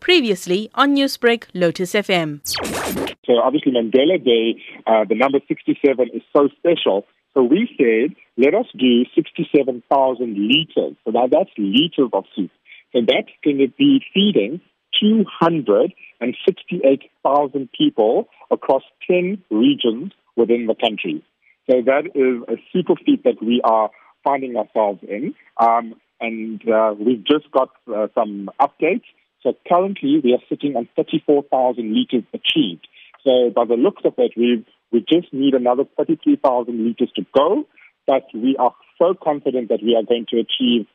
Previously on Newsbreak, Lotus FM. So obviously Mandela Day, uh, the number 67 is so special. So we said, let us do 67,000 liters. So now that's liters of soup. So that's going to be feeding 268,000 people across 10 regions within the country. So that is a super feat that we are finding ourselves in. Um, and uh, we've just got uh, some updates. So currently we are sitting on 34,000 liters achieved. So by the looks of it, we we just need another 33,000 liters to go. But we are so confident that we are going to achieve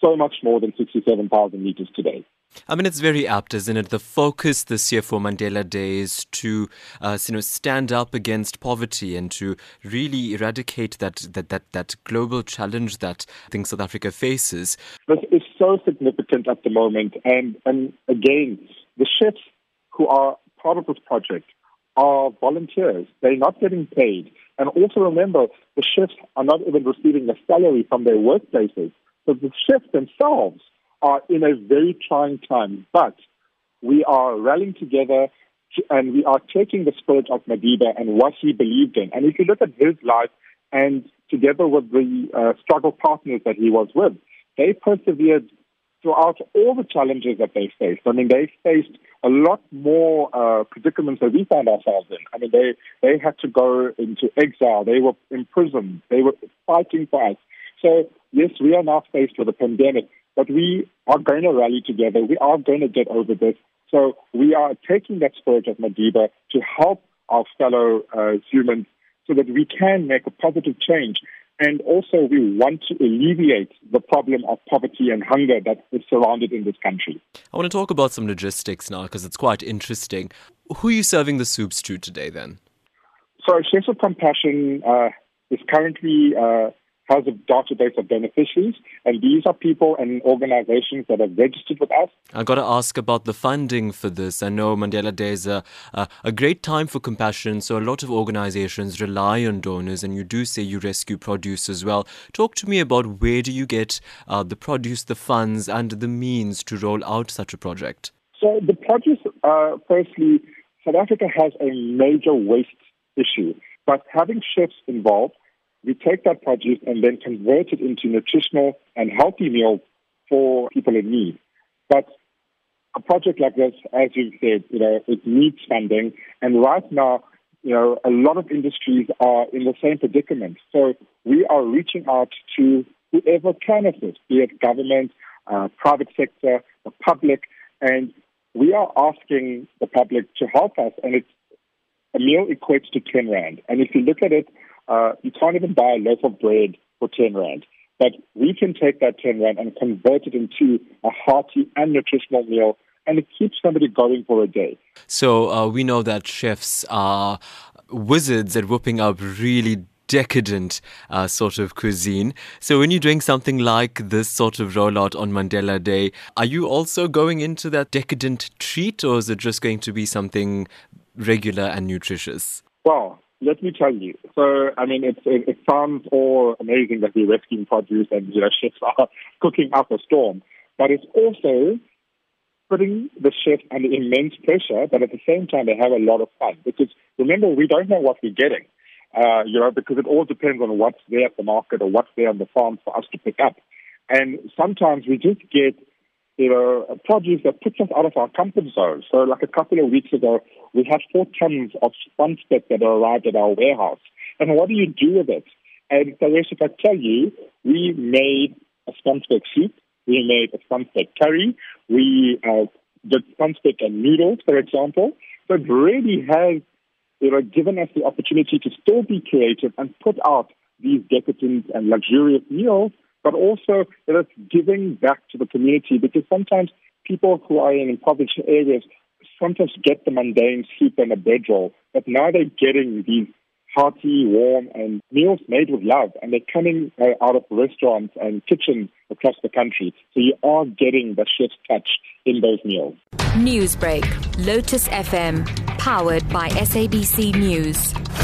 so much more than 67,000 liters today. I mean, it's very apt, isn't it? The focus this year for Mandela Day is to, uh, you know, stand up against poverty and to really eradicate that, that, that, that global challenge that I think South Africa faces. This is so significant at the moment. And, and again, the chefs who are part of this project are volunteers. They're not getting paid. And also remember, the chefs are not even receiving a salary from their workplaces. So the chefs themselves are in a very trying time, but we are rallying together and we are taking the spirit of Madiba and what he believed in. And if you look at his life and together with the uh, struggle partners that he was with, they persevered throughout all the challenges that they faced. I mean, they faced a lot more uh, predicaments that we found ourselves in. I mean, they, they had to go into exile. They were imprisoned. They were fighting for us. So, yes, we are now faced with a pandemic, but we are going to rally together. We are going to get over this. So we are taking that spirit of Madiba to help our fellow uh, humans so that we can make a positive change. And also, we want to alleviate the problem of poverty and hunger that is surrounded in this country. I want to talk about some logistics now because it's quite interesting. Who are you serving the soups to today then? So, Chefs of Compassion uh, is currently uh, has a database of beneficiaries, and these are people and organizations that have registered with us. I've got to ask about the funding for this. I know Mandela Day is a, a, a, great time for compassion, so a lot of organizations rely on donors, and you do say you rescue produce as well. Talk to me about where do you get uh, the produce, the funds, and the means to roll out such a project? So, the produce, uh, firstly, South Africa has a major waste issue, but having chefs involved, we take that produce and then convert it into nutritional and healthy meals for people in need. But a project like this, as you said, you know, it needs funding. And right now, you know, a lot of industries are in the same predicament. So we are reaching out to whoever can assist, be it government, uh, private sector, the public, and we are asking the public to help us. And it's a meal equates to 10 Rand. And if you look at it, uh, you can't even buy a loaf of bread for 10 Rand. But we can take that 10 Rand and convert it into a hearty and nutritional meal, and it keeps somebody going for a day. So uh, we know that chefs are wizards at whipping up really decadent uh, sort of cuisine. So when you're doing something like this sort of rollout on Mandela Day, are you also going into that decadent treat, or is it just going to be something regular and nutritious? Well, let me tell you. So, I mean, it, it, sounds all amazing that we're rescuing produce and, you know, chefs are cooking up a storm. But it's also putting the chefs under immense pressure, but at the same time, they have a lot of fun. Because remember, we don't know what we're getting, uh, you know, because it all depends on what's there at the market or what's there on the farm for us to pick up. And sometimes we just get you know, produce that puts us out of our comfort zone. So, like a couple of weeks ago, we had four tons of sponge that arrived at our warehouse. And what do you do with it? And so, if I tell you, we made a sponge soup, we made a sponge curry, we uh, did sponge and noodles, for example. So, it really has you know, given us the opportunity to still be creative and put out these decadent and luxurious meals but also that it's giving back to the community because sometimes people who are in impoverished areas sometimes get the mundane soup and a bedroll, but now they're getting these hearty, warm, and meals made with love, and they're coming uh, out of restaurants and kitchens across the country. So you are getting the chef's touch in those meals. Newsbreak, Lotus FM, powered by SABC News.